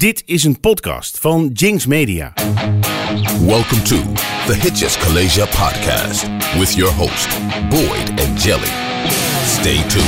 Dit is een podcast van Jinx Media. Welcome to the Hitches Kalasia podcast with your host, Boyd and Jelly. Stay tuned.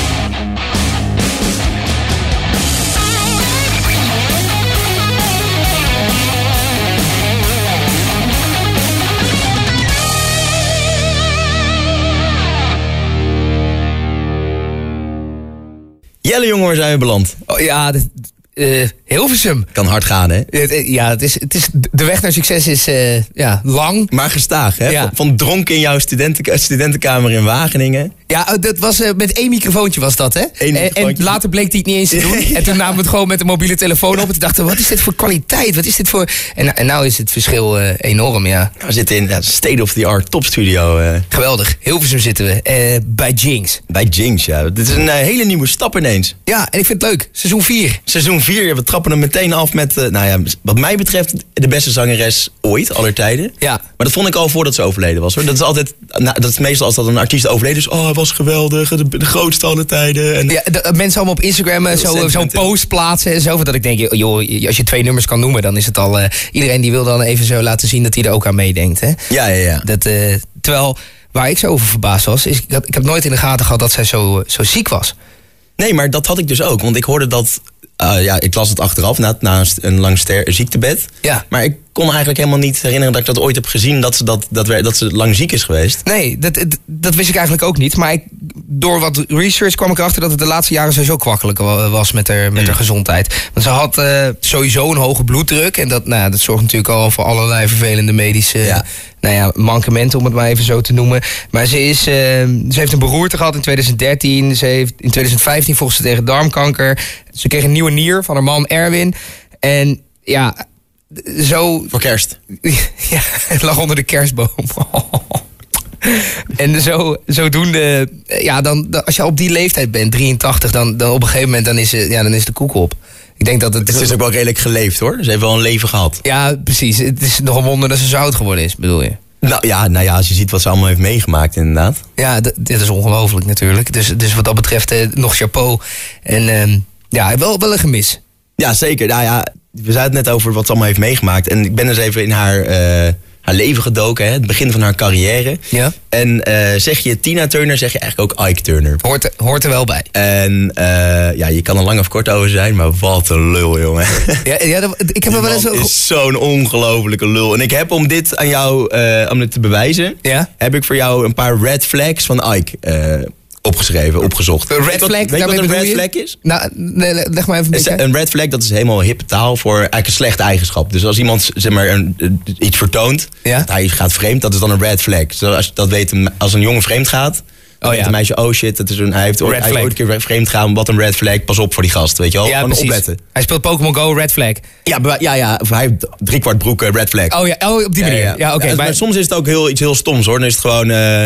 Jelle jongen, waar zijn we beland? Oh, ja, dit, eh, Hilversum. Kan hard gaan, hè? Eh, Ja, het is, het is, de weg naar succes is eh, ja, lang. Maar gestaag, hè? Ja. Van, van dronken in jouw studenten, studentenkamer in Wageningen. Ja, oh, dat was, eh, met één microfoontje was dat, hè? Eén En, later bleek hij het niet eens te doen. En toen namen we het gewoon met een mobiele telefoon op. En toen dachten we, wat is dit voor kwaliteit? Wat is dit voor... En, en nou is het verschil eh, enorm, ja. We zitten in state-of-the-art topstudio eh, Geweldig. Hilversum zitten we. eh, bij Jinx. bij Jinx, ja. Dit is een eh, hele nieuwe stap ineens. Ja, en ik vind het leuk. Seizoen 4. Seizoen 4, we trappen hem meteen af met, eh, nou ja, wat mij betreft, de beste zangeres ooit, aller tijden. Ja. Maar dat vond ik al voordat ze overleden was, hoor. Dat is altijd, nou, dat is meestal als dat een artiest overleden is. Oh, was geweldig, de, de grootste aller tijden. En, Ja, de- mensen allemaal op Instagram eh, zo- zo'n sentimenteel. post plaatsen en zo. van Dat ik denk, joh, als je twee nummers kan noemen, dan is het al... eh, iedereen die wil dan even zo laten zien dat hij er ook aan meedenkt, hè? ja, ja, ja. Dat, eh, terwijl, waar ik zo over verbaasd was, is... Ik, had- ik heb nooit in de gaten gehad dat zij zo, eh, zo ziek was. Nee, maar dat had ik dus ook. Want ik hoorde dat. Eh, ja, ik las het achteraf na, na een, lang ster, ziektebed. Ja. Maar ik kon eigenlijk helemaal niet herinneren dat ik dat ooit heb gezien. Dat ze, dat, dat, dat ze lang ziek is geweest. Nee, dat, dat, dat wist ik eigenlijk ook niet. Maar ik, door wat research kwam ik erachter dat het de laatste jaren sowieso kwakkelijk wa- was met haar, met haar gezondheid. Want ze had eh, sowieso een hoge bloeddruk. En dat, nou, dat zorgt natuurlijk al voor allerlei vervelende medische Ja. Nou ja, mankementen, om het maar even zo te noemen. Maar ze, is, eh, ze heeft een beroerte gehad in 2013. Ze heeft in 2015 volgens ze tegen darmkanker. Ze kreeg een nieuwe nier van haar man Erwin. En ja, zo Voor kerst. ja, het lag onder de kerstboom. En zo, zodoende, ja, dan, dan- als je op die leeftijd bent, 83, dan, dan op een gegeven moment dan is, het- ja, dan is de koek op. Ik denk dat het. Het is ook wel redelijk geleefd hoor. Ze heeft wel een leven gehad. Ja, precies. Het is nog een wonder dat ze zo oud geworden is, bedoel je? Nou ja, nou ja, als je ziet wat ze allemaal heeft meegemaakt, inderdaad. Ja, dit is ongelooflijk natuurlijk. Dus, dus wat dat betreft eh, nog chapeau. En ehm, ja, wel, wel een gemis. Ja, zeker. Nou ja, we zeiden het net over wat ze allemaal heeft meegemaakt. En ik ben eens even in haar, eh, haar leven gedoken, hè, het begin van haar carrière. Ja. En eh, zeg je Tina Turner, zeg je eigenlijk ook Ike Turner. Hoort er, hoort er wel bij. En eh, ja, je kan er lang of kort over zijn, maar wat een lul, jongen. Ja, ja, dat- ik heb er wel eens... is zo'n ongelofelijke lul. En ik heb om dit aan jou, eh, om dit te bewijzen, Ja? heb ik voor jou een paar red flags van Ike opgeschreven, opgezocht. Een Weet red je wat- flag, Weet je wat een red flag is? Nou, nee, leg maar even een. Een red flag, dat is helemaal hip taal voor eigenlijk een slechte eigenschap. Dus als iemand zeg maar, een, een- iets vertoont, Ja. dat hij gaat vreemd, dat is dan een red flag. Zoals als, dat weet een, als een jongen vreemd gaat, dan Oh, weet ja. een meisje, oh shit, dat is een, hij heeft ooit, Red hij heeft flag. ooit een keer vreemd gaan, wat een red flag, pas op voor die gast, weet je wel. Ja, Gewoon precies. opletten. Hij speelt Pokémon Go, Red Flag. Ja, ja, ja, hij heeft driekwart broek, eh, red flag. Oh ja, oh, op die manier. Ja, oké. maar, maar- soms is het ook heel, iets heel stoms hoor. Dan is het gewoon, eh,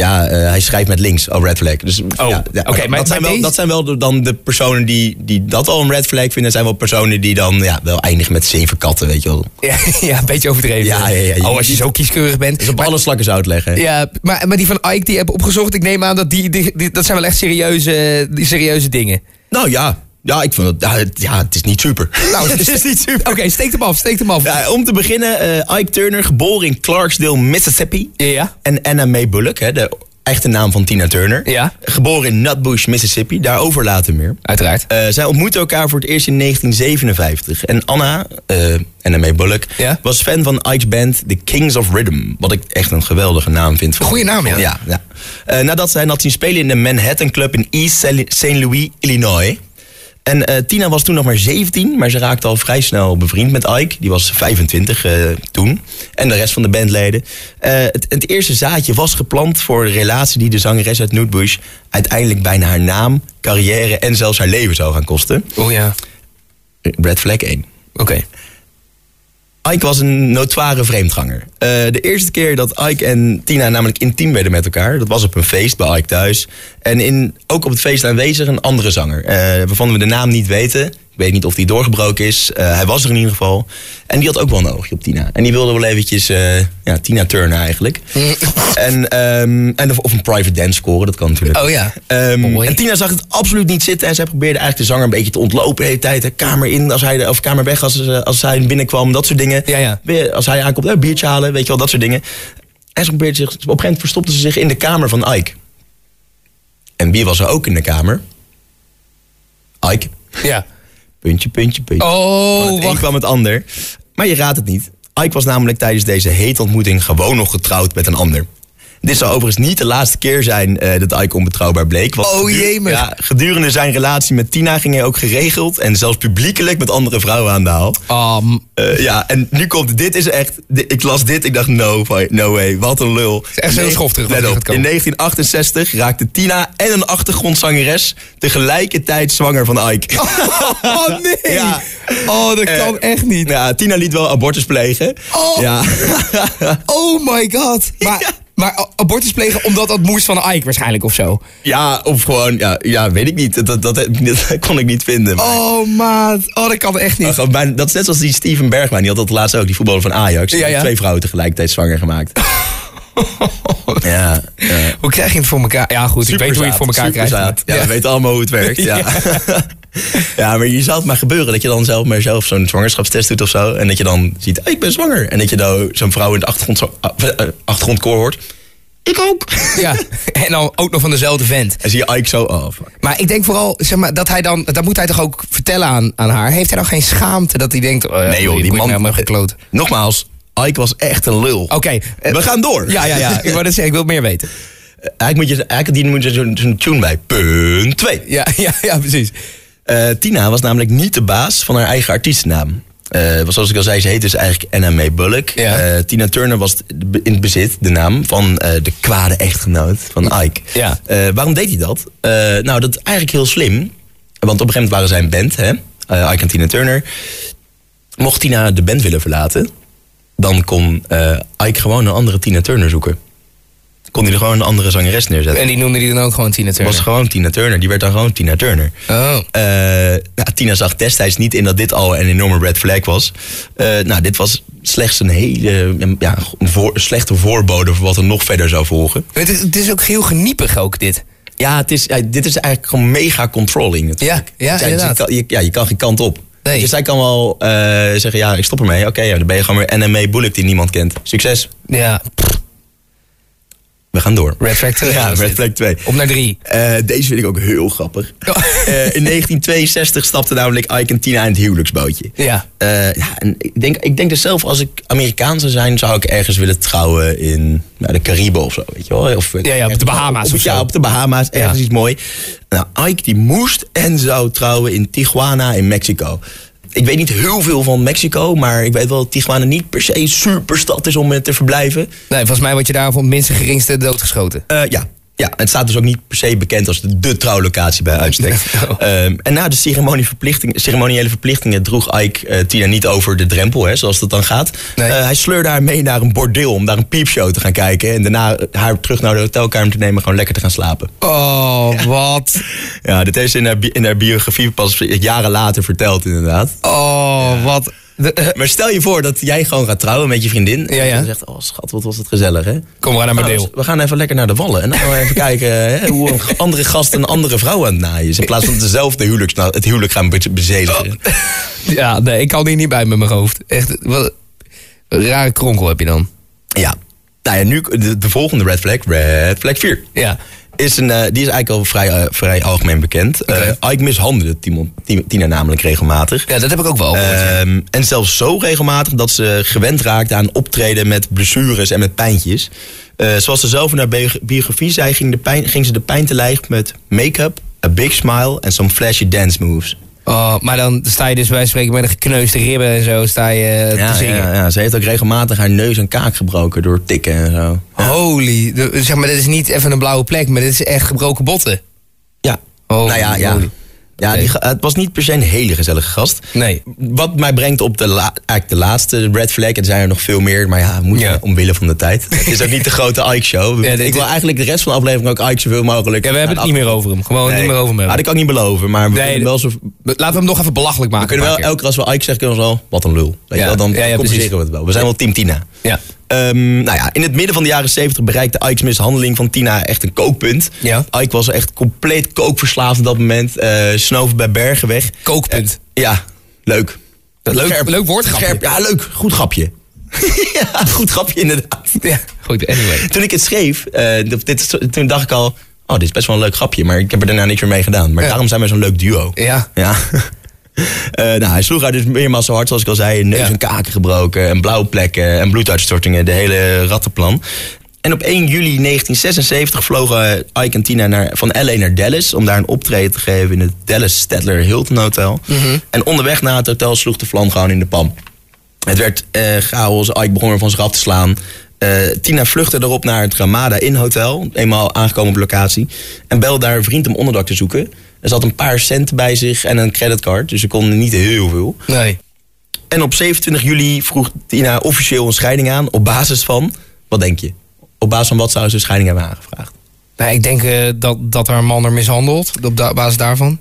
ja, eh, hij schrijft met links, oh red flag. Dus, Oh, ja, maar dat, zijn wel, deze- dat zijn wel de, dan de personen die, die dat al een red flag vinden. zijn wel personen die dan ja, wel eindigen met zeven katten, weet je wel. Ja, ja, een beetje overdreven. Ja, ja, ja, je oh, als je zo kieskeurig bent. Dus op Maar- alle slakken zou uitleggen. ja, maar, maar die van Ike, die heb opgezocht. Ik neem aan dat die, die, die- dat zijn wel echt serieuze, die serieuze dingen. Nou ja, ja, ik vind het, ja, het, ja, het is niet super. Nou, het is niet super. Oké, steek hem af, steek hem af. Ja, om te beginnen, eh, Ike Turner, geboren in Clarksdale, Mississippi. Ja. En Anna Mae Bullock, hè, de echte naam van Tina Turner. Ja. Geboren in Nutbush, Mississippi. Daarover later meer. Uiteraard. Eh, zij ontmoetten elkaar voor het eerst in 1957. En Anna, eh Anna Mae Bullock, Ja. was fan van Ike's band The Kings of Rhythm. Wat ik echt een geweldige naam vind. Een goede naam, ja. ja, ja. Nadat zij had zien spelen in de Manhattan Club in East St. Louis, Illinois. En eh, Tina was toen nog maar 17, maar ze raakte al vrij snel bevriend met Ike. Die was 25 eh, toen. En de rest van de bandleden. Eh, het, het eerste zaadje was geplant voor de relatie die de zangeres uit Nutbush uiteindelijk bijna haar naam, carrière en zelfs haar leven zou gaan kosten. Oh ja. Red Flag 1. Oké. Ike was een notoire vreemdganger. Eh, de eerste keer dat Ike en Tina namelijk intiem werden met elkaar, dat was op een feest bij Ike thuis. En in, ook op het feest aanwezig een andere zanger, eh, waarvan we de naam niet weten. Ik weet niet of die doorgebroken is. Eh, hij was er in ieder geval. En die had ook wel een oogje op Tina. En die wilde wel eventjes eh, ja, Tina turnen eigenlijk. en, ehm, en of, of een private dance scoren, dat kan natuurlijk. Oh ja. Ehm, en Tina zag het absoluut niet zitten. En zij probeerde eigenlijk de zanger een beetje te ontlopen de hele tijd. De kamer in, als hij, of kamer weg als, eh, als hij binnenkwam. Dat soort dingen. Ja, ja. Als hij aankomt, een biertje halen, weet je wel, dat soort dingen. En ze probeerde zich, op een gegeven moment verstopte ze zich in de kamer van Ike. En wie was er ook in de kamer? Ike. Ja. Puntje, puntje, puntje. Van Oh, het een kwam het ander. Maar je raadt het niet. Ike was namelijk tijdens deze hete ontmoeting gewoon nog getrouwd met een ander. Dit zou overigens niet de laatste keer zijn eh, dat Ike onbetrouwbaar bleek. want Oh, jemig. Ja, gedurende zijn relatie met Tina ging hij ook geregeld en zelfs publiekelijk met andere vrouwen aan de haal. M- Eh, ja, en nu komt, dit is echt, dit- ik las dit, ik dacht no, way, no way, wat een lul. is echt In schoftig let op. In 1968 raakten Tina en een achtergrondzangeres tegelijkertijd zwanger van Ike. oh nee. Ja. Oh, dat Eh, kan echt niet. Ja, Tina liet wel abortus plegen. Oh. Ja. Oh my god. Maar, maar abortus plegen omdat dat moest van Ike waarschijnlijk of zo. ja, of gewoon, ja, ja weet ik niet. Dat, dat, dat, kon ik niet vinden. Maar- Oh maat. Oh, dat kan echt niet. bijna- dat is net zoals die Steven Bergwijn. Die had dat laatst ook, die voetballer van Ajax. Ja, ja. Twee vrouwen tegelijkertijd zwanger gemaakt. ja, ja. Hoe krijg je het voor elkaar? Ja, goed. ik weet hoe je het voor elkaar krijgt. Maar- Ja, we weten allemaal hoe het werkt. Ja. Ja. maar je zou het maar gebeuren dat je dan zelf maar zelf zo'n zwangerschapstest doet of zo. En dat je dan ziet, oh, ik ben zwanger. En dat je dan zo'n vrouw in de achtergrond, zo, ah, eh, achtergrondkoor hoort. Ik ook. Ja, en dan ook nog van dezelfde vent. En zie je Ike zo, oh fuck. Maar ik denk vooral, zeg maar, dat hij dan, dat moet hij toch ook vertellen aan, aan haar. Heeft hij dan geen schaamte dat hij denkt, oh, ja, Nee joh, die man... helemaal gekloot. Nogmaals, Ike was echt een lul. Oké. eh, We gaan door. Ja, ja, ja. Ik wou net zeggen, ik wil meer weten. Eigenlijk moet je, eigenlijk die moet je zo'n zo'n tune bij. Punt 2. Ja, ja, ja, precies. Eh, Tina was namelijk niet de baas van haar eigen artiestennaam. Want zoals ik al zei, ze heette dus eigenlijk Anna Mae Bullock. Ja. Eh, Tina Turner was in het bezit, de naam, van de kwade echtgenoot van Ike. Ja. Waarom deed hij dat? Nou, dat is eigenlijk heel slim. Want op een gegeven moment waren zij een band, hè? Ike en Tina Turner. Mocht Tina de band willen verlaten, dan kon Ike gewoon een andere Tina Turner zoeken. Kon hij er gewoon een andere zangeres neerzetten. En die noemde die dan ook gewoon Tina Turner. was gewoon Tina Turner. Die werd dan gewoon Tina Turner. Oh. Eh, ja, Tina zag destijds niet in dat dit al een enorme red flag was. Eh, nou, dit was slechts een hele ja, voor- slechte voorbode voor wat er nog verder zou volgen. Het is, het is ook heel geniepig ook, dit. Ja, het is, ja, dit is eigenlijk gewoon mega controlling. natuurlijk. Ja, ja, dus inderdaad. Je kan, je, ja, je kan geen kant op. Nee. Dus zij kan wel eh, zeggen, ja, ik stop ermee. Oké, ja, dan ben je gewoon weer NME Bullock die niemand kent. Succes. Ja, We gaan door. Red Flag 2 Ja, Red. Flag 2. op naar drie. Eh, deze vind ik ook heel grappig. Ja. Eh, in 1962 stapte namelijk Ike en Tina in het huwelijksbootje. Ja. Eh, ja, en ik denk, ik denk dus zelf, als ik Amerikaan zou zijn, zou ik ergens willen trouwen in nou, de Cariben of zo, weet je wel? Of, Ja, ja, op de Bahama's Op, of ja, zo. op de Bahama's, ergens Ja. iets mooi. Nou, Ike die moest en zou trouwen in Tijuana in Mexico. Ik weet niet heel veel van Mexico, maar ik weet wel dat Tijuana niet per se een superstad is om te verblijven. Nee, volgens mij word je daar van het minste geringste doodgeschoten. Eh, ja. Ja, het staat dus ook niet per se bekend als de, de trouwlocatie bij uitstek. Ehm, en na de ceremonieverplichting, ceremoniële verplichtingen droeg Ike eh, Tina niet over de drempel, hè, zoals dat dan gaat. Nee. Eh, hij sleurde haar mee naar een bordeel om daar een piepshow te gaan kijken. En daarna haar terug naar de hotelkamer te nemen, gewoon lekker te gaan slapen. Oh, wat. Ja, dit heeft ze in haar, in haar biografie pas jaren later verteld, inderdaad. Oh, wat. De- eh, Maar stel je voor dat jij gewoon gaat trouwen met je vriendin. Ja, ja. En je zegt, oh schat, wat was het gezellig, hè? Kom maar naar mijn Nou, deel. We gaan even lekker naar de wallen. En dan gaan we even kijken hè, hoe een andere gast een andere vrouw aan het naaien is. In plaats van dezelfde huwelijk, nou, het huwelijk gaan be- bezedigen. Ja, nee, ik kan hier niet bij met mijn hoofd. Echt, wat een rare kronkel heb je dan. Ja. Nou ja, nu de, de volgende red flag, red flag 4. Ja. Is een, eh, die is eigenlijk al vrij, eh, vrij algemeen bekend. Eh, Ike mishandelde Timon- Ti- Tina namelijk regelmatig. Ja, dat heb ik ook wel gehoord. Ehm, en zelfs zo regelmatig dat ze gewend raakte aan optreden met blessures en met pijntjes. Zoals ze zelf in haar bio- biografie zei, ging, de pijn, ging ze de pijn te lijf met make-up, a big smile en some flashy dance moves. Oh, maar dan sta je dus bij spreken met een gekneusde ribben en zo sta je eh, Ja, te zingen. ja, ja, ze heeft ook regelmatig haar neus en kaak gebroken door tikken en zo. Holy. zeg maar, dit is niet even een blauwe plek, maar dit is echt gebroken botten. Ja. Holy nou ja, ja. moly. Ja, die, het was niet per se een hele gezellige gast. Nee. Wat mij brengt op de, la- eigenlijk de laatste red flag. Er zijn er nog veel meer, maar ja, moet Ja. omwille van de tijd. Het is ook niet de grote Ike-show. Ja, dit ik wil eigenlijk de rest van de aflevering ook Ike zoveel mogelijk... Ja, we hebben het niet meer over hem. Gewoon Nee. niet meer over hem Ja, hebben. dat kan ik niet beloven, maar we Nee, wel zo... Laten we hem nog even belachelijk maken. We kunnen wel, elke keer als we Ike zeggen, kunnen we zo... Wat een lul. Weet Ja. wel, dan Ja, we het wel. We zijn wel team Tina. Ja. Ehm, nou ja, in het midden van de jaren 70 bereikte Ike's mishandeling van Tina echt een kookpunt. Ja. Ike was echt compleet kookverslaafd op dat moment. eh snoven bij Bergen weg. Kookpunt. Ja, leuk. Leuk- leuk. Scherp, ja, leuk. Goed grapje. ja, goed grapje inderdaad. Ja, goed, anyway. Toen ik het schreef, eh, dit, toen dacht ik al... Oh, dit is best wel een leuk grapje, maar ik heb er daarna niks meer mee gedaan. Maar Ja. daarom zijn we zo'n leuk duo. Ja. Ja. Eh, nou, hij sloeg haar dus meermaals zo hard, zoals ik al zei. Neus en kaken gebroken, en blauwe plekken en bloeduitstortingen. De hele rattenplan. En op 1 juli 1976 vlogen Ike en Tina naar, van LA naar Dallas... om daar een optreden te geven in het Dallas Stadler Hilton Hotel. En onderweg naar het hotel sloeg de vlam gewoon in de pan. Het werd eh chaos, Ike begon er van zich af te slaan. Eh, Tina vluchtte erop naar het Ramada Inn Hotel, eenmaal aangekomen op locatie. En belde daar een vriend om onderdak te zoeken. Er zat een paar cent bij zich en een creditcard, dus ze konden niet heel veel. Nee. En op 27 juli vroeg Tina officieel een scheiding aan op basis van, wat denk je? Op basis van wat zou ze een scheiding hebben aangevraagd? Nou, ik denk eh, dat, dat haar man er mishandelt. Op da- basis daarvan.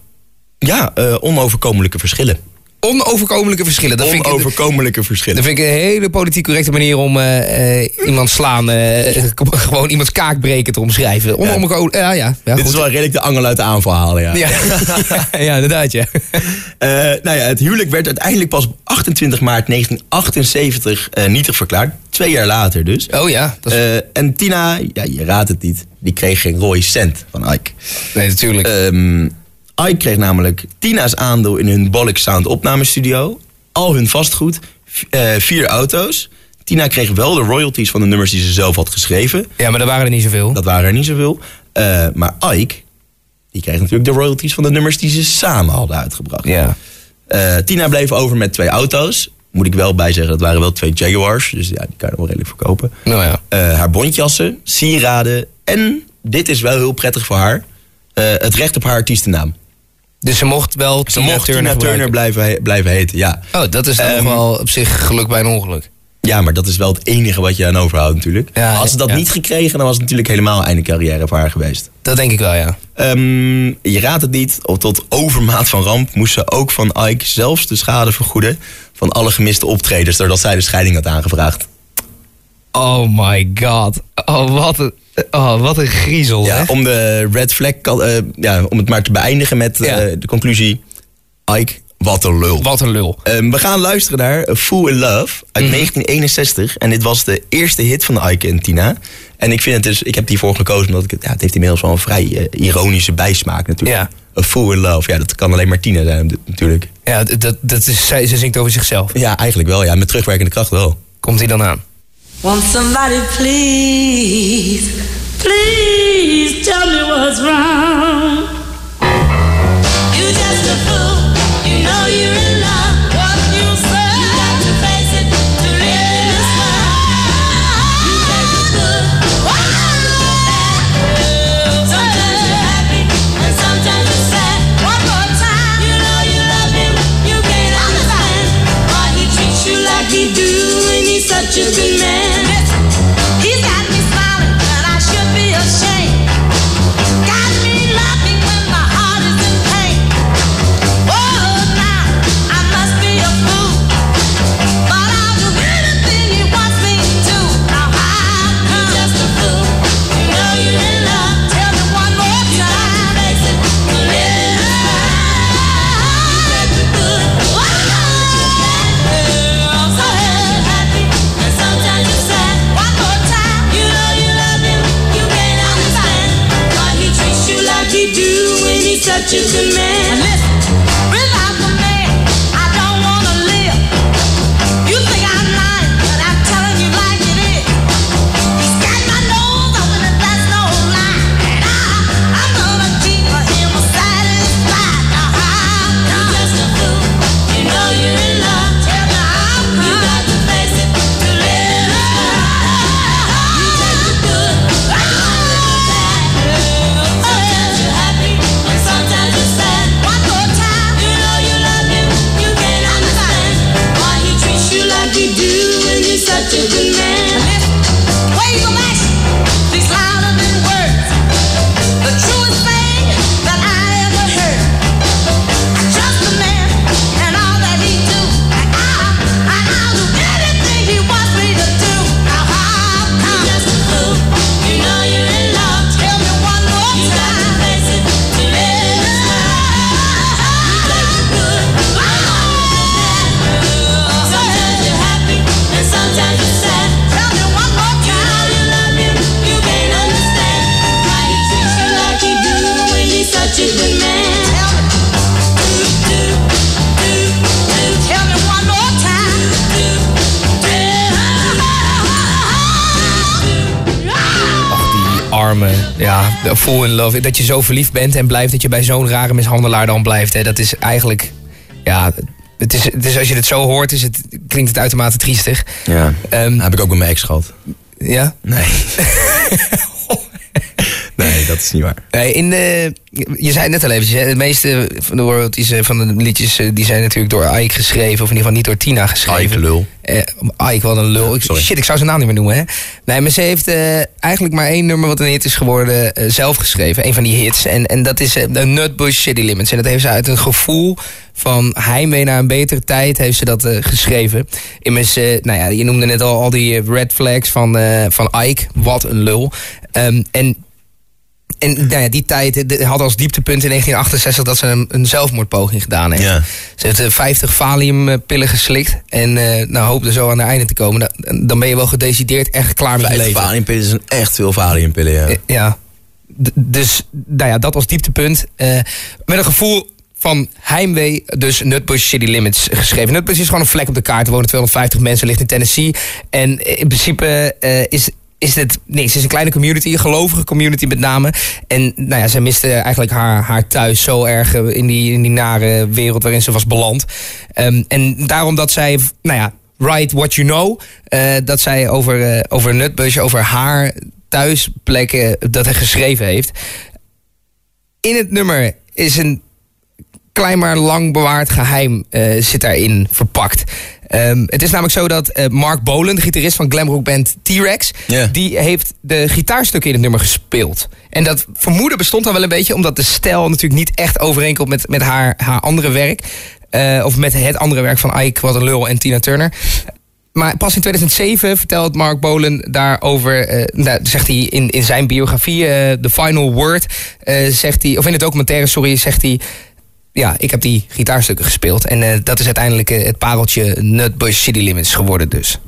Ja, eh, onoverkomelijke verschillen. Onoverkomelijke verschillen. Dat vind, ik, Onoverkomelijke verschillen. dat vind ik een hele politiek correcte manier om eh, eh, iemand slaan. eh, gewoon iemands kaak breken te omschrijven. Onoverkomelijk. Ja, ja. ja Dit is wel redelijk de angel uit de aanval halen, ja. Ja. ja, inderdaad, ja. Nou ja, het huwelijk werd uiteindelijk pas op 28 maart 1978 eh, nietig verklaard. Twee jaar later dus. Oh ja, dat is, en Tina, ja, je raadt het niet, die kreeg geen rode cent van Ike. nee, natuurlijk. Ehm Ike kreeg namelijk Tina's aandeel in hun Bollock Sound opnamestudio. Al hun vastgoed, eh, vier auto's. Tina kreeg wel de royalties van de nummers die ze zelf had geschreven. ja, maar er waren er niet zoveel. Dat waren er niet zoveel. Eh, maar Ike, die kreeg natuurlijk de royalties van de nummers die ze samen hadden uitgebracht. Ja. Eh, Tina bleef over met twee auto's. Moet ik wel bij zeggen, dat waren wel twee Jaguars. Dus ja, die kan je wel redelijk verkopen. Nou ja. Haar bontjassen, sieraden en, dit is wel heel prettig voor haar, het recht op haar artiestennaam. Dus ze mocht wel Ze Tina mocht Turner Tina Turner blijven, he- blijven heten, ja. Oh, dat is dan Ehm, nog wel op zich geluk bij een ongeluk. Ja, maar dat is wel het enige wat je aan overhoudt natuurlijk. Ja, Had ze dat ja. niet gekregen, dan was het natuurlijk helemaal einde carrière voor haar geweest. Dat denk ik wel, ja. Ehm, je raadt het niet, tot overmaat van ramp moest ze ook van Ike zelfs de schade vergoeden van alle gemiste optredens doordat zij de scheiding had aangevraagd. Oh my god. Oh, wat een, oh, wat een griezel, Ja, om de red flag, eh, ja, om het maar te beëindigen met eh, Ja. de conclusie, Ike, wat een lul. Wat een lul. Ehm, we gaan luisteren naar A Fool in Love uit Mhm. 1961. En dit was de eerste hit van Ike en Tina. En ik vind het dus, ik heb hiervoor gekozen omdat ik het, ja, het heeft inmiddels wel een vrij eh, ironische bijsmaak natuurlijk. Ja. A Fool in Love, ja, dat kan alleen maar Tina zijn natuurlijk. Ja, dat, dat is, zij, ze zingt over zichzelf. Ja, eigenlijk wel, ja, met terugwerkende kracht wel. Komt hij dan aan? Won't somebody please, please tell me what's wrong? You just a fool, ja, full in love. Dat je zo verliefd bent en blijft dat je bij zo'n rare mishandelaar dan blijft. Hè. Dat is eigenlijk, ja, het is, het is, als je het zo hoort, is het, klinkt het uitermate triestig. Ja. Ehm, heb ik ook met mijn ex gehad. ja? Nee. nee, dat is niet waar. Nee, in de, je zei het net al eventjes, de meeste van de royalties eh, van de liedjes... eh, die zijn natuurlijk door Ike geschreven, of in ieder geval niet door Tina geschreven. Ike lul. Eh, Ike, wat een lul. Ik-. Shit, ik zou zijn naam niet meer noemen, hè. Nee, maar ze heeft eh, eigenlijk maar één nummer wat een hit is geworden... eh, zelf geschreven, een van die hits. En, en dat is eh, de Nutbush City Limits. En dat heeft ze uit een gevoel van heimwee naar een betere tijd... heeft ze dat eh, geschreven. Immers, eh, nou ja, je noemde net al al die eh, red flags van, eh, van Ike. Wat een lul. Ehm, en en nou ja, die tijd had als dieptepunt in 1968 dat ze een, een zelfmoordpoging gedaan heeft. Ja. Ze heeft eh, 50 valiumpillen geslikt en eh nou hoopte zo aan haar einde te komen. Dan- Dan ben je wel gedecideerd echt klaar met Vijf leven. valiumpillen zijn echt veel valiumpillen, ja. Eh, Ja. Dus nou ja, dat als dieptepunt. Met een gevoel van heimwee, dus Nutbush City Limits geschreven. Nutbush is gewoon een vlek op de kaart. Er wonen 250 mensen, ligt in Tennessee. En in principe eh, is, is het niks. Het is een kleine community, een gelovige community met name. En nou ja, zij miste eigenlijk haar, haar thuis zo erg eh, in die, in die nare wereld waarin ze was beland. Ehm, en daarom dat zij, nou ja, write what you know. eh, dat zij over, eh, over Nutbush, over haar thuisplekken dat hij geschreven heeft. In het nummer is een klein maar lang bewaard geheim eh, zit daarin verpakt. Ehm, het is namelijk zo dat eh, Mark Bolan, de gitarist van glamrockband T-Rex... Die heeft de gitaarstukken in het nummer gespeeld. En dat vermoeden bestond dan wel een beetje... omdat de stijl natuurlijk niet echt overeenkomt met, met haar, haar andere werk. Eh, of met het andere werk van Ike, Wat een Lul en Tina Turner. Maar pas in 2007 vertelt Mark Bolan daarover, eh, nou, zegt hij in, in zijn biografie, The Final Word, zegt hij, of in de documentaire, sorry, zegt hij, ja, ik heb die gitaarstukken gespeeld. En eh, dat is uiteindelijk eh, het pareltje Nutbush City Limits geworden dus.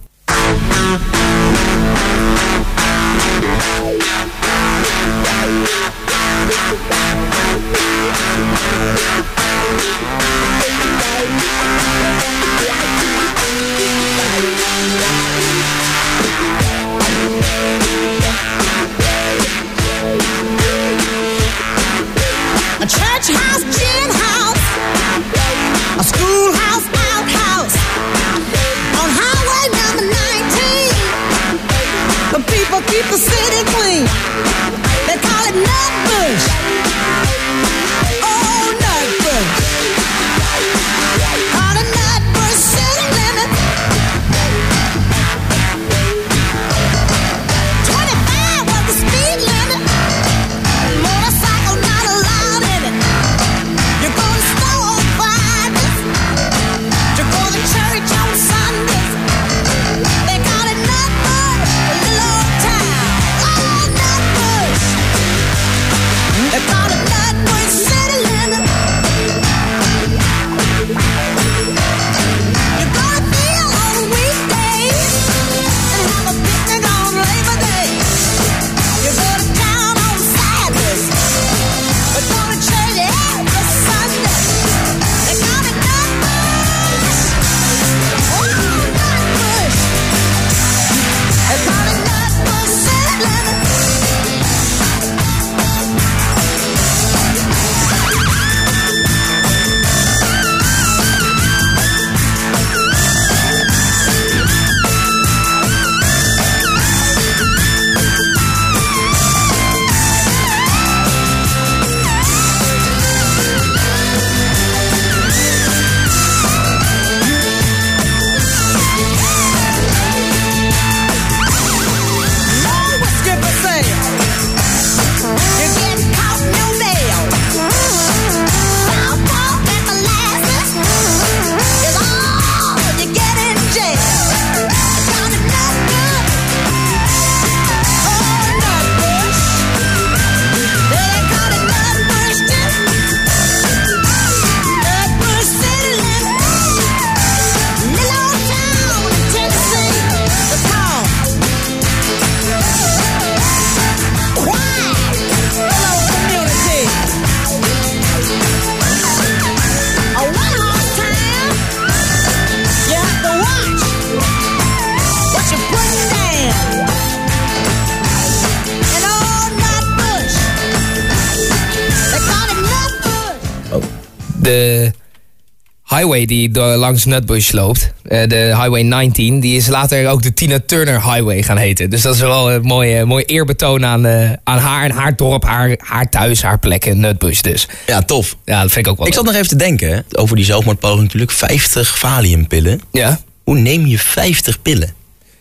Highway die door, langs Nutbush loopt, eh, de Highway 19, die is later ook de Tina Turner Highway gaan heten. Dus dat is wel een mooi, mooi eerbetoon aan, eh, aan haar en haar dorp, haar, haar thuis, haar plek in Nutbush. Dus Ja, tof. ja, dat vind ik ook wel Ik zat nog even te denken over die zelfmoordpoging natuurlijk. 50 valiumpillen. Ja. Hoe neem je 50 pillen?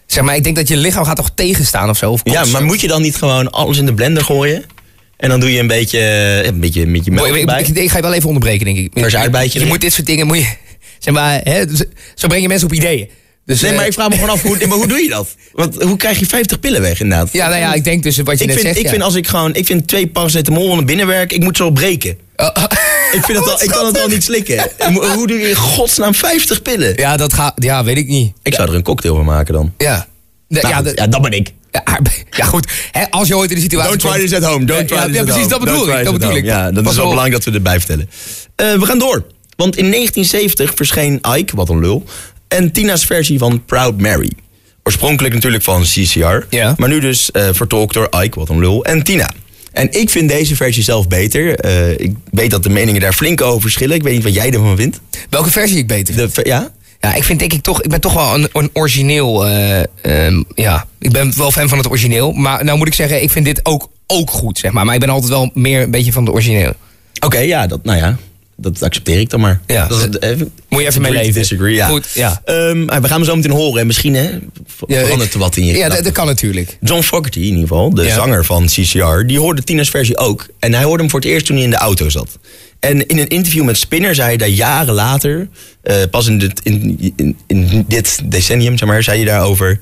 Zeg maar, ik denk dat je lichaam gaat toch tegenstaan of zo? Of Ja, maar moet je dan niet gewoon alles in de blender gooien? En dan doe je een beetje, eh, een beetje, een beetje melk ik, erbij? ik, ik ga je wel even onderbreken, denk ik. Vers aardbeidje Je erin. moet dit soort dingen, moet je, zeg maar, hè, dus- zo breng je mensen op ideeën. Dus, Nee, eh, maar ik vraag me gewoon af, hoe, maar hoe doe je dat? Want hoe krijg je 50 pillen weg inderdaad? Ja, nou ja, ik denk dus wat je ik net vind, zegt. ik ja. vind als ik gewoon, ik vind twee paracetamol naar binnen werk, ik moet ze al breken. Oh, Ik, vind het al, ik kan het al niet slikken. Hoe doe je in godsnaam 50 pillen? ja, dat gaat, ja, weet ik niet. Ik zou er een cocktail van maken dan. Ja. Nou, ja, ja, dat ben ik. Ja, goed. Hè, als je ooit in de situatie Don't try this at home. Don't Ja, try ja, this ja, at precies, dat bedoel ik. Dat bedoel ik. Ja, dat Pas is wel op. belangrijk dat we erbij vertellen. Eh, we gaan door. Want in 1970 verscheen Ike, wat een lul, en Tina's versie van Proud Mary. Oorspronkelijk natuurlijk van CCR, Ja. maar nu dus eh, vertolkt door Ike, wat een lul, en Tina. En ik vind deze versie zelf beter. Eh, ik weet dat de meningen daar flink over verschillen. Ik weet niet wat jij ervan vindt. Welke versie ik beter vind? De, ja? Ja, ik vind denk ik toch, ik ben toch wel een, een origineel. eh, ehm, ja, ik ben wel fan van het origineel. Maar nou moet ik zeggen, ik vind dit ook, ook goed, zeg maar. Maar ik ben altijd wel meer een beetje van de origineel. Oké, ja, dat, nou ja, dat accepteer ik dan maar. Ja. dat is het, even, Moet je even mee leven. Disagree, ja. Goed, ja. Ehm, we gaan hem zo meteen horen en misschien hè, verandert er wat in je Ja, dat, kan natuurlijk. John Fogerty in ieder geval, de Ja. zanger van CCR, die hoorde Tina's versie ook. En hij hoorde hem voor het eerst toen hij in de auto zat. En in een interview met Spinner zei hij daar jaren later, eh, pas in dit, in, in, in dit decennium, zeg maar, zei hij daarover.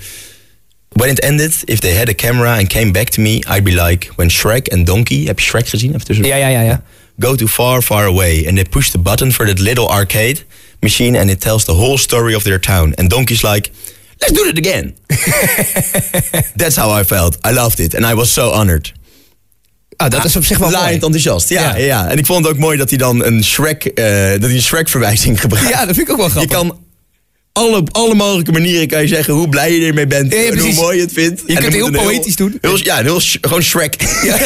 When it ended, if they had a camera and came back to me, I'd be like when Shrek and Donkey, heb je Shrek gezien? Even tussen- Ja, ja, ja, ja. go too far, far away. And they push the button for that little arcade machine and it tells the whole story of their town. And Donkey's like, let's do it again. That's how I felt. I loved it. And I was so honored. Ah, dat is op zich wel mooi. Enthousiast, ja, Ja. En ik vond het ook mooi dat hij dan een Shrek, eh, dat hij een Shrek-verwijzing gebruikt. Ja, dat vind ik ook wel Je grappig. kan alle, alle mogelijke manieren kan je zeggen hoe blij je ermee bent Ja, ja, en hoe mooi je het vindt. Je En kunt dan heel poëtisch doen. Heel, ja, heel, gewoon Shrek. Ja,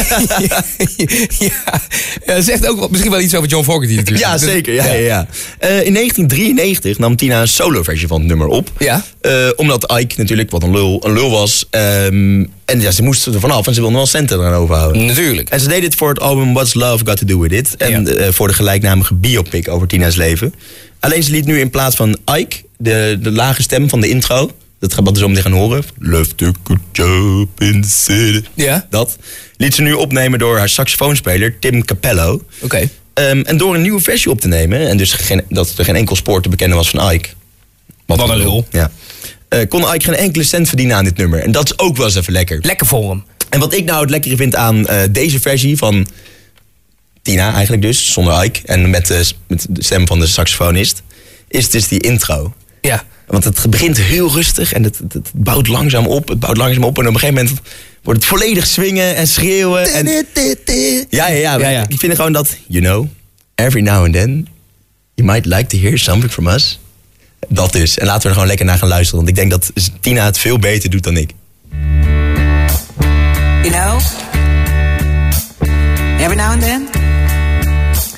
ja, dat zegt ook wel- misschien wel iets over John Fogerty natuurlijk. Ja, Dus- zeker. Ja, ja. Ja. Eh, in 1993 nam Tina een solo-versie van het nummer op. Ja. Eh, omdat Ike natuurlijk, wat een lul, een lul was. ehm, en ja, ze moest er vanaf en ze wilde wel centen eraan overhouden. Natuurlijk. En ze deed dit voor het album What's Love Got To Do With It. En eh, voor de gelijknamige biopic over Tina's leven. Alleen ze liet nu in plaats van Ike, de, de lage stem van de intro... Dat gaat wat we zo meteen gaan horen. A good job in the city. Ja. Dat. Liet ze nu opnemen door haar saxofoonspeler Tim Capello. Oké. Ehm, en door een nieuwe versie op te nemen, en dus geen, dat er geen enkel spoor te bekennen was van Ike. Wat een lul. Ja. eh, kon Ike geen enkele cent verdienen aan dit nummer. En dat is ook wel eens even lekker. Lekker voor hem. En wat ik nou het lekkere vind aan eh, deze versie van Tina eigenlijk dus, zonder Ike. En met de, met de stem van de saxofonist. Is dus die intro. Ja. Want het begint heel rustig en het, het, het bouwt langzaam op. Het bouwt langzaam op en op een gegeven moment wordt het volledig swingen en schreeuwen. En, ja, ja, ja, Ja, ja. Ik vind gewoon dat, you know, every now and then, you might like to hear something from us. Dat dus. En laten we er gewoon lekker naar gaan luisteren. Want ik denk dat Tina het veel beter doet dan ik. You know, every now and then,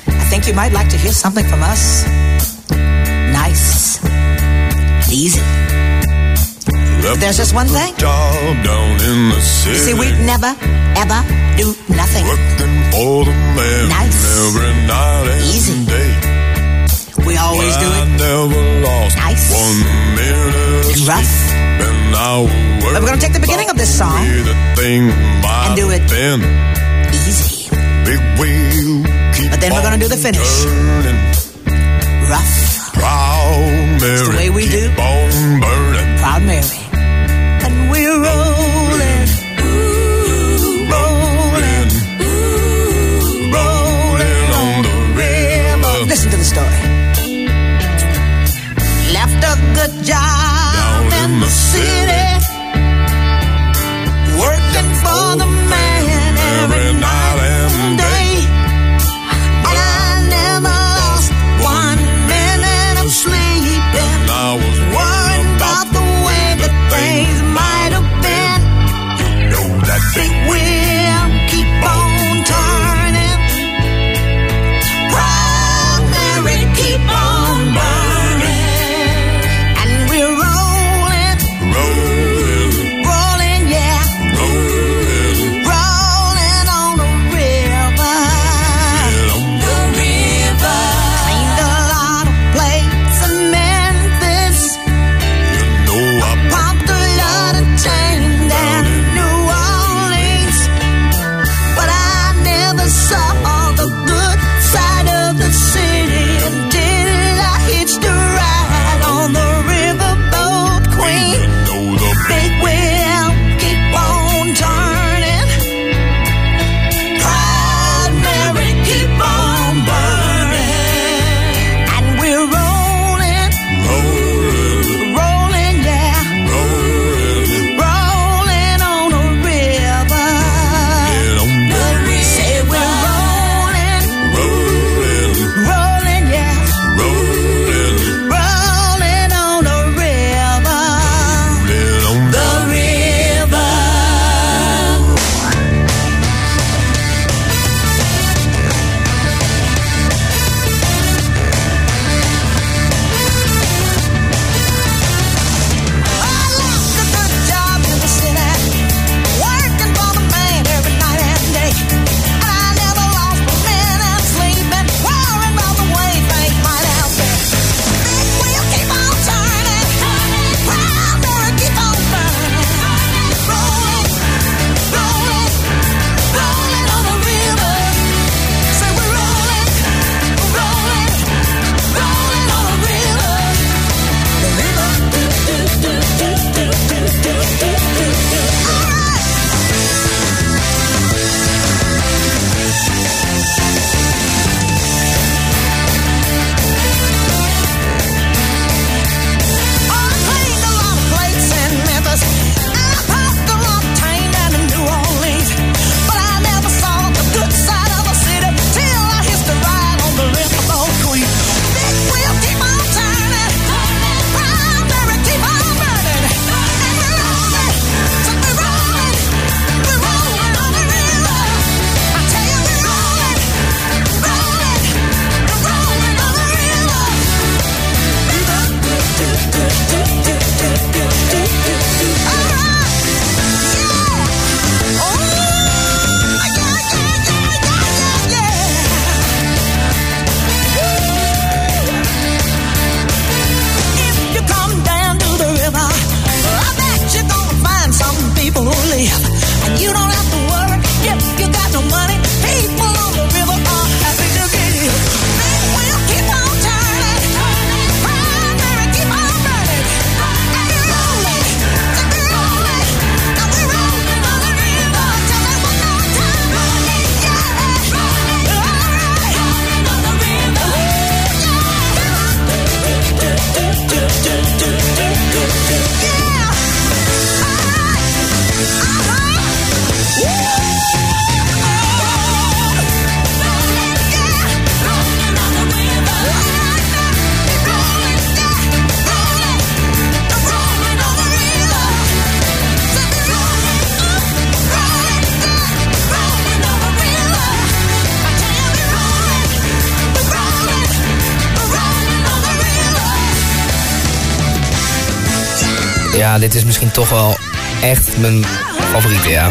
I think you might like to hear something from us. Nice, and easy. There's just one thing. Job down in the city. See, we'd never, ever do nothing. Working for the man Nice. every night and Easy. day. We always do I it never lost Nice. one minute of rough. And I But we're gonna take the beginning of this song Be the thing might and do it been. easy, Big wheel keep But then we're gonna on do the finish. Ja, dit is misschien toch wel echt mijn favoriete, ja.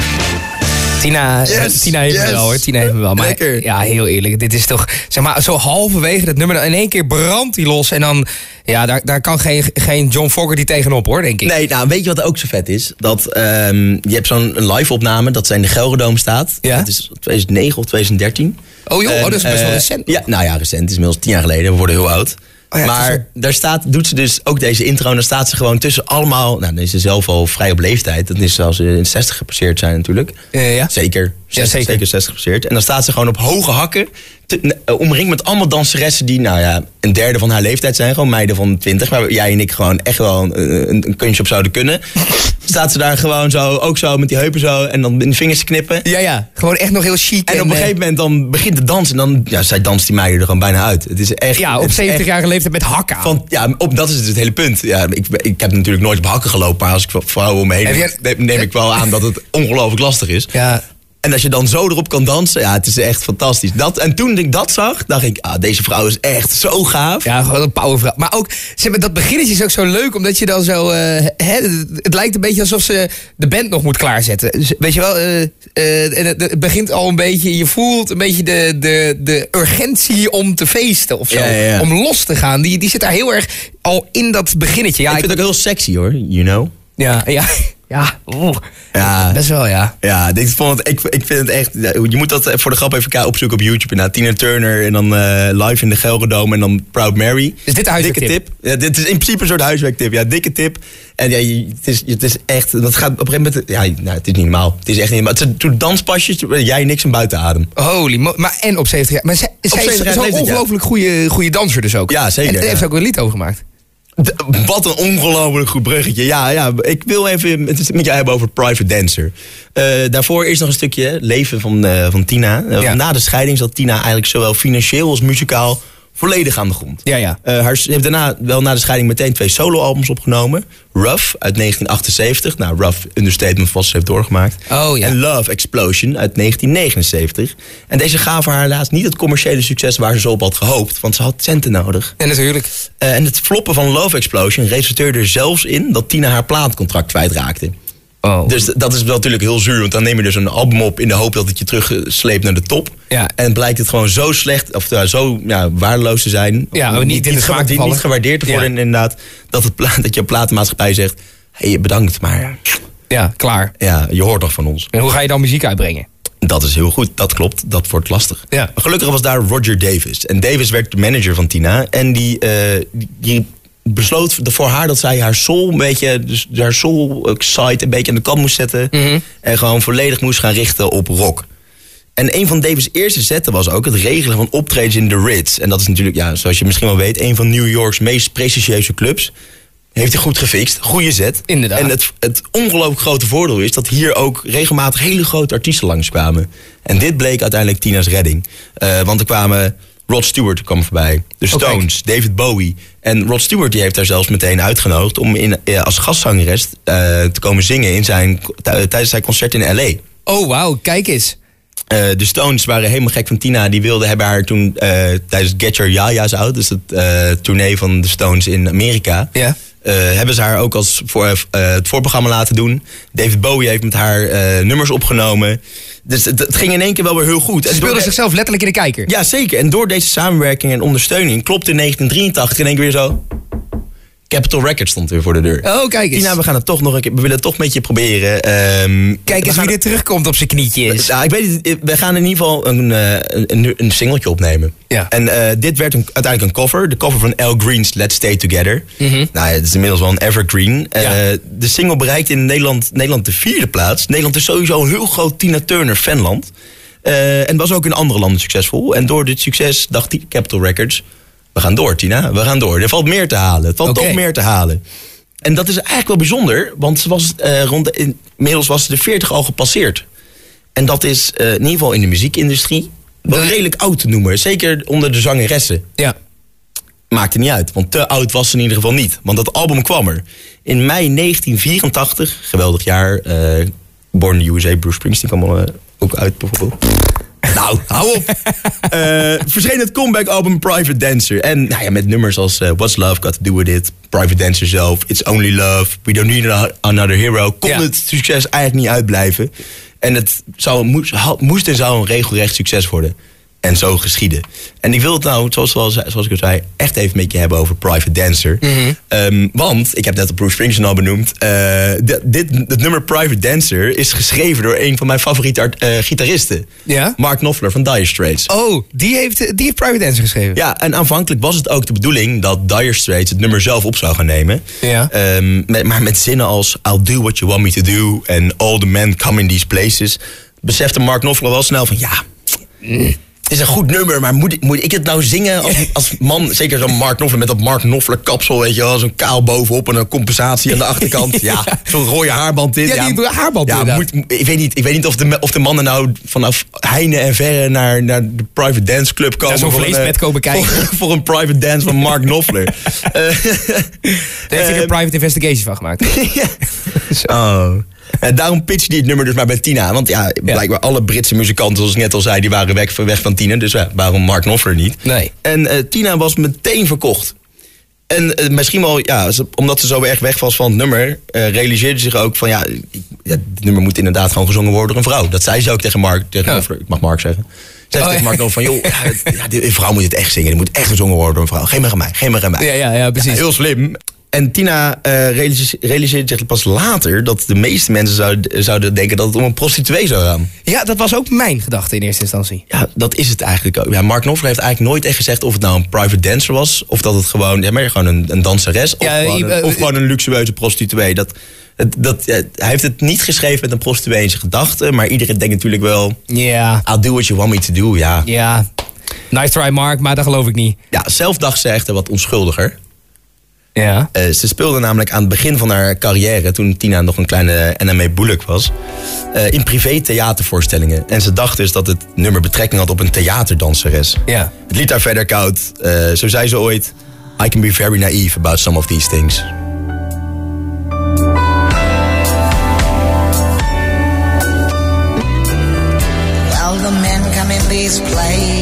Tina, Yes, Tina heeft yes. me wel hoor, Tina heeft me wel. Maar Lekker. ja, heel eerlijk, dit is toch, zeg maar, zo halverwege dat nummer, in één keer brandt hij los. En dan, ja, daar, daar kan geen, geen John Fogerty tegenop hoor, denk ik. Nee, nou, weet je wat ook zo vet is? Dat ehm, je hebt zo'n live opname, dat zij in de Gelredome staat. Ja. Dat is 2009 of 2013. Oh joh, oh, dat is best wel eh, recent. Ja, nou ja, recent. Het is inmiddels tien jaar geleden. We worden heel oud. Oh ja, maar daar staat, doet ze dus ook deze intro. En dan staat ze gewoon tussen allemaal... Nou, dan is ze zelf al vrij op leeftijd. Dat is als ze in 60 gepasseerd zijn natuurlijk. Ja. Zeker. 60, zeker. zeker 60 gepasseerd. En dan staat ze gewoon op hoge hakken. te- eh, omringd met allemaal danseressen die, nou ja, een derde van haar leeftijd zijn. Gewoon meiden van 20. Waar jij en ik gewoon echt wel een, een, een kunstje op zouden kunnen. staat ze daar gewoon zo, ook zo met die heupen zo. En dan in de vingers knippen. Ja, ja, gewoon echt nog heel chic. En op een eh, gegeven moment dan begint de dans. En dan, ja, zij danst die meiden er gewoon bijna uit. Het is echt... Ja, op het is 70 echt jarige leeftijd met hakken. Van, ja, op, dat is het hele punt. Ja, ik, ik heb natuurlijk nooit op hakken gelopen. Maar als ik vrouwen om me heen neem, neem ik wel aan dat het ongelooflijk lastig is. Ja, En als je dan zo erop kan dansen, ja, het is echt fantastisch. Dat, en toen ik dat zag, dacht ik, ah, deze vrouw is echt zo gaaf. Ja, gewoon een powervrouw. Maar ook, zeg maar, dat beginnetje is ook zo leuk, omdat je dan zo... eh, hè, het lijkt een beetje alsof ze de band nog moet klaarzetten. Dus, weet je wel, eh, eh, en het, het begint al een beetje... Je voelt een beetje de, de, de urgentie om te feesten of zo. Ja, ja, ja. Om los te gaan. Die, die zit daar heel erg al in dat beginnetje. Ja, ik vind het ook heel sexy hoor, you know. ja, ja, ja. Ja. Best wel, ja. Ja, ik, vond het, ik, ik vind het echt... Je moet dat voor de grap even opzoeken op YouTube. Nou, Tina Turner en dan eh, live in de Gelredome en dan Proud Mary. Is dit huiswerktip? Dikke tip. Ja, dit is in principe een soort huiswerktip. Ja, dikke tip. En ja, het is, het is echt... Dat gaat op een gegeven moment... Ja, nou, het is niet normaal. Het is echt niet normaal. Het zijn danspasjes, jij niks en buiten adem. Holy Maar en op 70 jaar. Maar zij, zij 70 is zo'n ja. ongelooflijk goede, goede danser dus ook. Ja, zeker, En daar heeft ze ook een lied over gemaakt. Wat een ongelooflijk goed bruggetje. Ja, ja, ik wil even het met jou hebben over Private Dancer. Eh, daarvoor eerst nog een stukje leven van, eh, van Tina. Eh, Ja. Na de scheiding zat Tina eigenlijk zowel financieel als muzikaal volledig aan de grond. Ja, ja. Eh, haar, ze heeft daarna wel na de scheiding meteen twee soloalbums opgenomen. Rough uit 1978. Nou, Rough, understatement van wat ze heeft doorgemaakt. Oh, ja. En Love Explosion uit 1979. En deze gaven haar helaas niet het commerciële succes waar ze zo op had gehoopt. Want ze had centen nodig. En natuurlijk. Eh, en het floppen van Love Explosion resulteerde er zelfs in dat Tina haar plaatcontract kwijtraakte. Oh. Dus dat is wel natuurlijk heel zuur, want dan neem je dus een album op in de hoop dat het je terugsleept naar de top. Ja. En blijkt het gewoon zo slecht, of uh, zo ja, waardeloos te zijn. Ja, maar niet in de smaak te niet, niet gewaardeerd te worden, Ja. inderdaad. Dat, het, pla- dat je platenmaatschappij zegt: hé, hey, bedankt, maar Ja, klaar. ja, je hoort nog van ons. En hoe ga je dan muziek uitbrengen? Dat is heel goed, dat klopt. Dat wordt lastig. Ja. Maar gelukkig was daar Roger Davis. En Davis werd de manager van Tina. En die, eh, die- die besloot voor haar dat zij haar soul een beetje, dus haar soul side een beetje aan de kant moest zetten. Mhm. En gewoon volledig moest gaan richten op rock. En een van Davis' eerste zetten was ook het regelen van optredens in de Ritz. En dat is natuurlijk, ja, zoals je misschien wel weet, een van New York's meest prestigieuze clubs. Heeft hij goed gefixt, goede zet. Inderdaad. En het, het ongelooflijk grote voordeel is dat hier ook regelmatig hele grote artiesten langskwamen. En dit bleek uiteindelijk Tina's redding. Eh, want er kwamen Rod Stewart kwam voorbij, de Oh. Stones, David Bowie. En Rod Stewart die heeft daar zelfs meteen uitgenodigd om in, eh, als gastzangeres eh, te komen zingen in zijn, tijdens zijn concert in L.A. Oh, wauw, kijk eens. Eh, de Stones waren helemaal gek van Tina. Die wilden hebben haar toen eh, tijdens Get Your Yaya's Out, dus het eh, tournee van de Stones in Amerika. Ja. Eh, hebben ze haar ook als voor, eh, het voorprogramma laten doen. David Bowie heeft met haar eh, nummers opgenomen. Dus het, het ging in één keer wel weer heel goed. Ze En door speelde de- zichzelf letterlijk in de kijker. Ja, zeker. En door deze samenwerking en ondersteuning klopte in 1983 in één keer weer zo. Capitol Records stond weer voor de deur. Oh, kijk eens. Tina, we gaan het toch nog een keer. We willen het toch met je proberen. Ehm, Kijk eens wie er terugkomt op zijn knietjes. nou, ik weet het, we gaan in ieder geval een, eh, een, een singeltje opnemen. Ja. En eh, dit werd een, uiteindelijk een cover. De cover van Al Green's Let's Stay Together. Nou, ja, het is inmiddels wel een evergreen. Eh. Ja. De single bereikt in Nederland, Nederland de vierde plaats. Nederland is sowieso een heel groot Tina Turner fanland. Eh, en was ook in andere landen succesvol. En door dit succes dacht die Capitol Records... we gaan door, Tina, we gaan door. Er valt meer te halen. Het valt toch meer te halen. En dat is eigenlijk wel bijzonder, want ze was, eh, rond de, inmiddels was ze de 40 al gepasseerd. En dat is eh, in ieder geval in de muziekindustrie wel redelijk oud te noemen. Zeker onder de zangeressen. Ja. Maakte niet uit, want te oud was ze in ieder geval niet. Want dat album kwam er. In mei 1984, geweldig jaar. eh Born in the USA, Bruce Springsteen kwam er ook uit bijvoorbeeld. Nou, hou op. Eh, verscheen het comeback album Private Dancer. En nou ja, met nummers als eh, What's Love Got To Do With It, Private Dancer zelf, It's Only Love, We Don't Need Another Hero, kon Ja. het succes eigenlijk niet uitblijven. En het zou, moest en zou een regelrecht succes worden. En zo geschieden. En ik wil het nou, zoals, zoals, ik al zei, echt even met je hebben over Private Dancer. Ehm, want, ik heb net op Bruce Springsteen al benoemd. eh, dit, het nummer Private Dancer is geschreven door een van mijn favoriete art- eh, gitaristen. Ja? Mark Knopfler van Dire Straits. Oh, die heeft, die heeft Private Dancer geschreven. Ja, en aanvankelijk was het ook de bedoeling dat Dire Straits het nummer zelf op zou gaan nemen. Ja. Ehm, met, maar met zinnen als I'll do what you want me to do en all the men come in these places. Besefte Mark Knopfler wel snel van ja, is een goed nummer, maar moet, ik- moet ik het nou zingen als, als man? Zeker zo'n Mark Knopfler met dat Mark Knopfler kapsel, weet je wel. Zo'n kaal bovenop en een compensatie aan de achterkant. Ja, zo'n rode haarband dit. Ja, die haarband ja, moet, ik weet niet, ik weet niet of, de, of de mannen nou vanaf heine en verre naar, naar de Private Dance Club komen. zo'n vleespet eh, komen kijken. Voor, voor een private dance van Mark Knopfler. Eh, Daar heeft hij een private investigation van gemaakt. Oh. En daarom pitchte hij het nummer dus maar bij Tina. Want ja, blijkbaar alle Britse muzikanten, zoals ik net al zei, die waren weg, weg van Tina. Dus ja, waarom Mark Knopfler niet? Nee. En eh, Tina was meteen verkocht. En eh, misschien wel, ja, omdat ze zo erg weg was van het nummer, eh, realiseerde ze zich ook van, ja, het nummer moet inderdaad gewoon gezongen worden door een vrouw. Dat zei ze ook tegen Mark, tegen Ja. Knopfler. Ik mag Mark zeggen. Ze Oh, tegen. Mark Knopfler van, joh, ja, die vrouw moet het echt zingen. Die moet echt gezongen worden door een vrouw. Geen maar aan mij, geen maar aan mij. Ja, ja, ja, precies. Heel slim. En Tina eh, realise- realiseerde zich pas later dat de meeste mensen zouden, zouden denken dat het om een prostituee zou gaan. Ja, dat was ook mijn gedachte in eerste instantie. Ja, dat is het eigenlijk ook. Ja, Mark Knopfler heeft eigenlijk nooit echt gezegd of het nou een private dancer was. Of dat het gewoon, ja, maar gewoon een, een danseres. Of, Ja, gewoon een, eh, of gewoon een luxueuze prostituee. Dat, dat, hij heeft het niet geschreven met een prostituee in zijn gedachten. Maar iedereen denkt natuurlijk wel, Ja, I'll do what you want me to do. Ja, ja. Nice try, Mark, maar dat geloof ik niet. ja zelf dacht ze echt wat onschuldiger. Ja. Eh, ze speelde namelijk aan het begin van haar carrière, toen Tina nog een kleine NME Bullock was, eh, in privé theatervoorstellingen. En ze dacht dus dat het nummer betrekking had op een theaterdanseres. Ja. Het liet haar verder koud. Eh, zo zei ze ooit: I can be very naive about some of these things. Well, the men come in these places,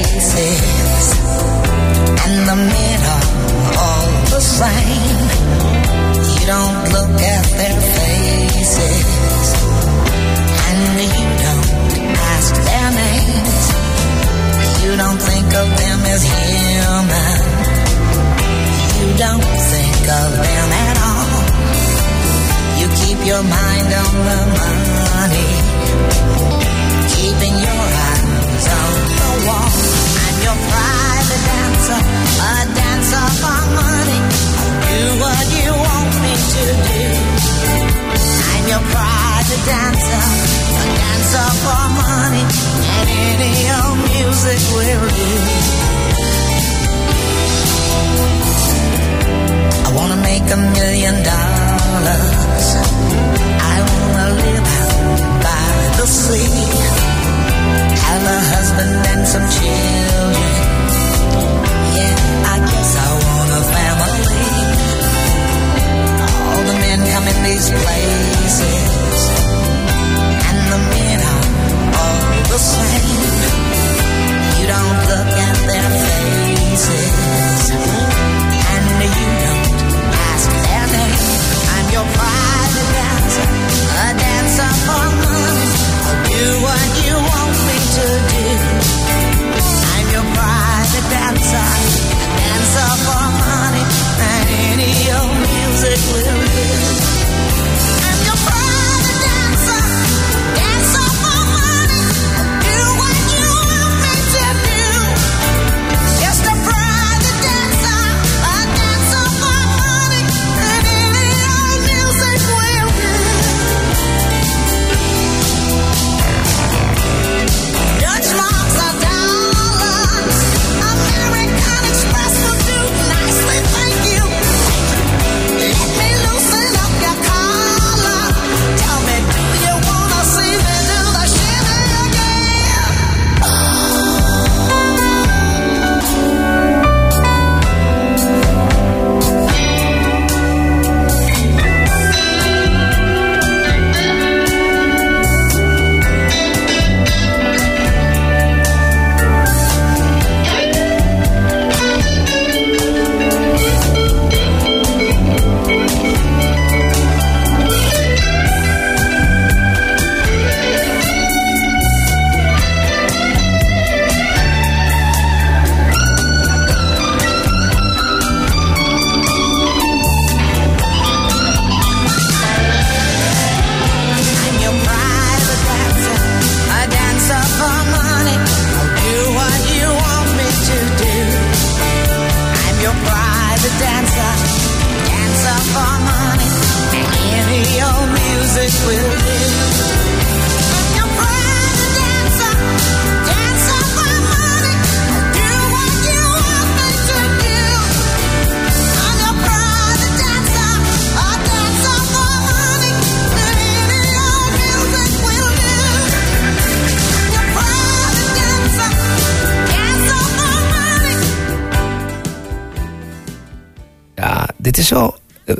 is eh,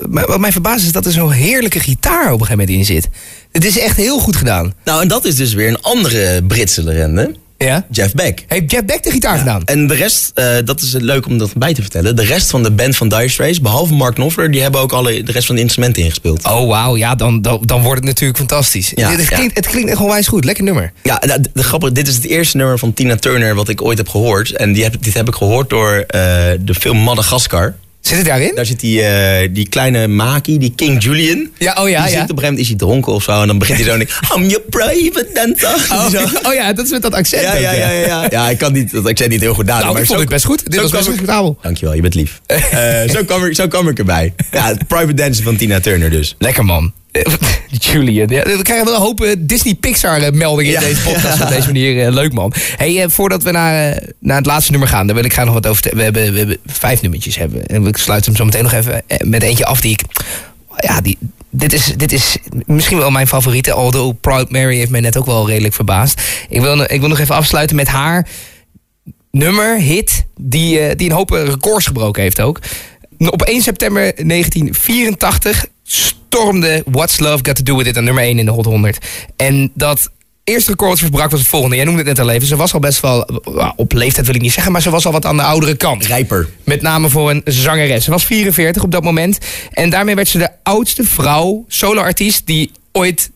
wat mij verbaast is dat er zo'n heerlijke gitaar op een gegeven moment in zit. Het is echt heel goed gedaan. Nou, en dat is dus weer een andere Britse legende. Ja? Jeff Beck. Heeft Jeff Beck de gitaar gedaan? En de rest, eh, dat is leuk om dat bij te vertellen. De rest van de band van Dire Straits, behalve Mark Knopfler, die hebben ook alle, de rest van de instrumenten ingespeeld. Oh, wauw. Ja, dan, dan, dan wordt het natuurlijk fantastisch. Ja, het, klinkt, het klinkt echt onwijs goed. Lekker nummer. Ja, nou, de, de grappige, dit is het eerste nummer van Tina Turner wat ik ooit heb gehoord. En die heb, dit heb ik gehoord door eh, de film Madagascar. Zit het daarin? Daar zit die, eh, die kleine Maki, die King Julian. Ja, oh ja, die ja. zit op een gegeven moment is hij dronken of zo. En dan begint hij zo en ik, I'm your private dancer. Oh, Zo. oh ja, dat is met dat accent. Ja, ook, ja, ja, ja, ja. Ja, ik kan niet, dat accent niet heel goed nadoen. Nou, maar ik vond zo- het best goed. Dit was best ik- comfortabel. Dankjewel, je bent lief. Eh, zo, kwam ik, zo kwam ik erbij. Ja, het private dancer van Tina Turner dus. Lekker man. Julian. Ja, we krijgen wel een hoop eh, Disney-Pixar-meldingen Ja, in deze podcast. ja. Op deze manier eh, leuk, man. Hey, eh, voordat we naar, eh, naar het laatste nummer gaan, daar wil ik graag nog wat over. te- We hebben, we hebben vijf nummertjes. Hebben. En ik sluit hem zo meteen nog even eh, met eentje af die ik. Ja, die, dit, is, dit is misschien wel mijn favoriete. Although Proud Mary heeft mij net ook wel redelijk verbaasd. Ik wil, ik wil nog even afsluiten met haar nummer, hit, die, eh, die een hoop eh, records gebroken heeft ook. Op 1 september 1984 stormde What's Love Got To Do With It aan nummer 1 in de Hot 100. En dat eerste record verbrak was het volgende. Jij noemde het net al even. Ze was al best wel, eh, op leeftijd wil ik niet zeggen, maar ze was al wat aan de oudere kant. Rijper. Met name voor een zangeres. Ze was 44 op dat moment. En daarmee werd ze de oudste vrouw, solo-artiest, die ooit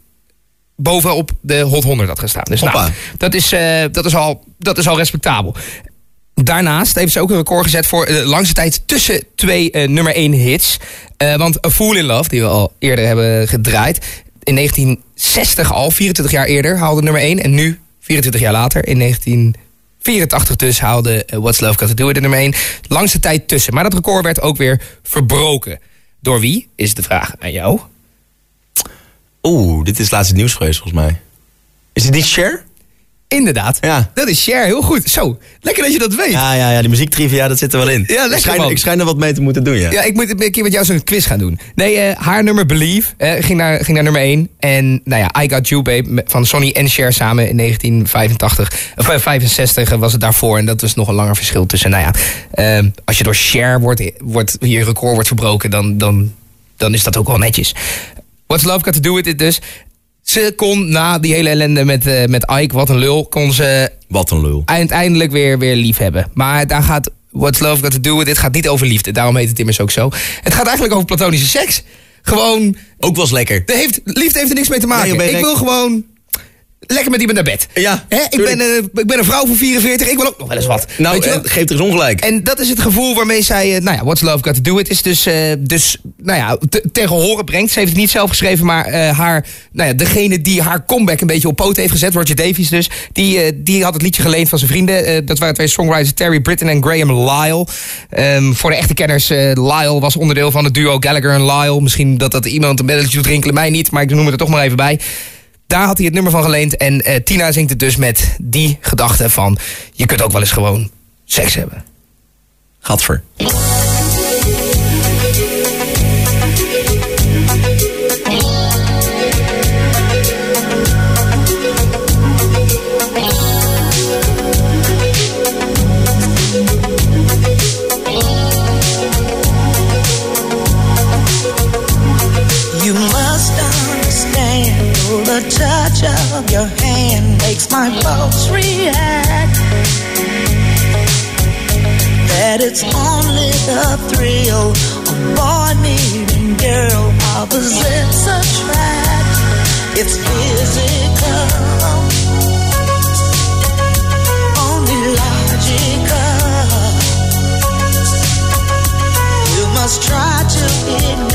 bovenop de Hot 100 had gestaan. Dus nou, dat is, eh, dat, is al, dat is al respectabel. Daarnaast heeft ze ook een record gezet voor de langste tijd tussen twee eh, nummer 1 hits. Eh, want A Fool in Love, die we al eerder hebben gedraaid. In 1960 al, 24 jaar eerder, haalde nummer 1. En nu, 24 jaar later, in 1984 dus, haalde eh, What's Love Got To Do It nummer 1. Langste tijd tussen. Maar dat record werd ook weer verbroken. Door wie, is de vraag aan jou. Oeh, dit is laatste nieuws geweest volgens mij. Is het niet Cher? Inderdaad, Ja. dat is Cher, heel goed. Zo, lekker dat je dat weet. Ja, ja, ja, die muziektrivia, dat zit er wel in. Ja, lekker, ik, schijn, ik schijn er wat mee te moeten doen, ja. Ja, ik moet een keer met jou zo'n quiz gaan doen. Nee, eh, haar nummer Believe eh, ging, naar, ging naar nummer 1. En nou ja, I Got You Babe van Sonny en Cher samen in 1985. Of eh, 65 was het daarvoor. En dat was nog een langer verschil tussen. Nou ja, eh, als je door Cher wordt, wordt, je record wordt verbroken, dan, dan, dan is dat ook wel netjes. What's Love Got To Do With It dus. Ze kon na die hele ellende met, eh, met Ike, wat een lul, kon ze Wat een lul. uiteindelijk weer, weer lief hebben. Maar daar gaat What's Love Got To Do With It gaat niet over liefde. Daarom heet het immers ook zo. Het gaat eigenlijk over platonische seks. Gewoon, Ook was lekker. de heeft, liefde heeft er niks mee te maken. Nee, ik wil gewoon lekker met iemand naar bed. Ja, Hè? Ik, ben, eh, ik ben een vrouw van 44, ik wil ook nog wel eens wat. Nou, Weet je wel? eh, geef er eens ongelijk. En dat is het gevoel waarmee zij, eh, nou ja, What's Love Got To Do It is dus, eh, dus nou ja, te- tegen horen brengt. Ze heeft het niet zelf geschreven, maar eh, haar, nou ja, degene die haar comeback een beetje op poot heeft gezet, Roger Davies dus, die, eh, die had het liedje geleend van zijn vrienden. Eh, dat waren twee songwriters, Terry Britton en Graham Lyle. Ehm, voor de echte kenners, eh, Lyle was onderdeel van het duo Gallagher en Lyle. Misschien dat dat iemand een belletje doet rinkelen, mij niet, maar ik noem het er toch maar even bij. Daar had hij het nummer van geleend. En eh, Tina zingt het dus met die gedachte van... je kunt ook wel eens gewoon seks hebben. Gadver. Makes my pulse react. That it's only the thrill of boy meeting girl opposites attract. It's physical, only logical. You must try to ignore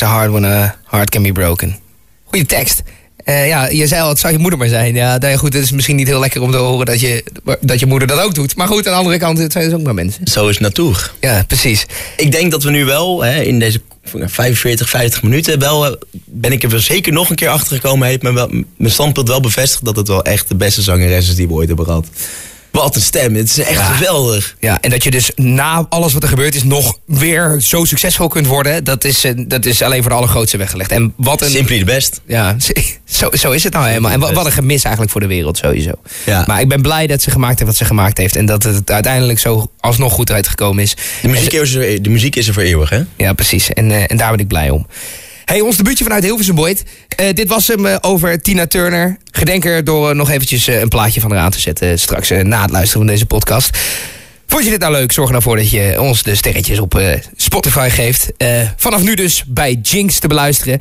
a heart when a heart can be broken? Goeie tekst. Eh, ja, je zei al, het zou je moeder maar zijn. Ja, nou ja, goed, het is misschien niet heel lekker om te horen dat je, dat je moeder dat ook doet. Maar goed, aan de andere kant, het zijn dus ook maar mensen. Zo is het naartoe. Ja, precies. Ik denk dat we nu wel hè, in deze 45, 50 minuten wel eh, ben ik er wel zeker nog een keer achter gekomen. Heeft mijn standpunt wel bevestigd dat het wel echt de beste zangeres is die we ooit hebben gehad. Wat een stem, het is echt Ja. geweldig. Ja, en dat je dus na alles wat er gebeurd is nog weer zo succesvol kunt worden, dat is, eh, dat is alleen voor de allergrootste weggelegd. En wat een... Simply the best. Ja, zo, zo is het nou helemaal. En wat, wat een gemis eigenlijk voor de wereld sowieso. Ja. Maar ik ben blij dat ze gemaakt heeft wat ze gemaakt heeft. En dat het uiteindelijk zo alsnog goed uitgekomen is. De muziek, is er, de muziek is er voor eeuwig, hè? Ja, precies. En, eh, en daar ben ik blij om. Hey, ons debuutje vanuit Hilversum Boyd. Eh, dit was hem eh, over Tina Turner. Gedenk er door eh, nog eventjes een plaatje van haar aan te zetten... straks na het luisteren van deze podcast. Vond je dit nou leuk? Zorg er nou voor dat je ons de sterretjes op Spotify geeft. Vanaf nu dus bij Jinx te beluisteren.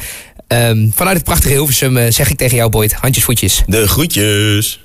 Ehm, vanuit het prachtige Hilversum zeg ik tegen jou, Boyd, handjes, voetjes. De groetjes.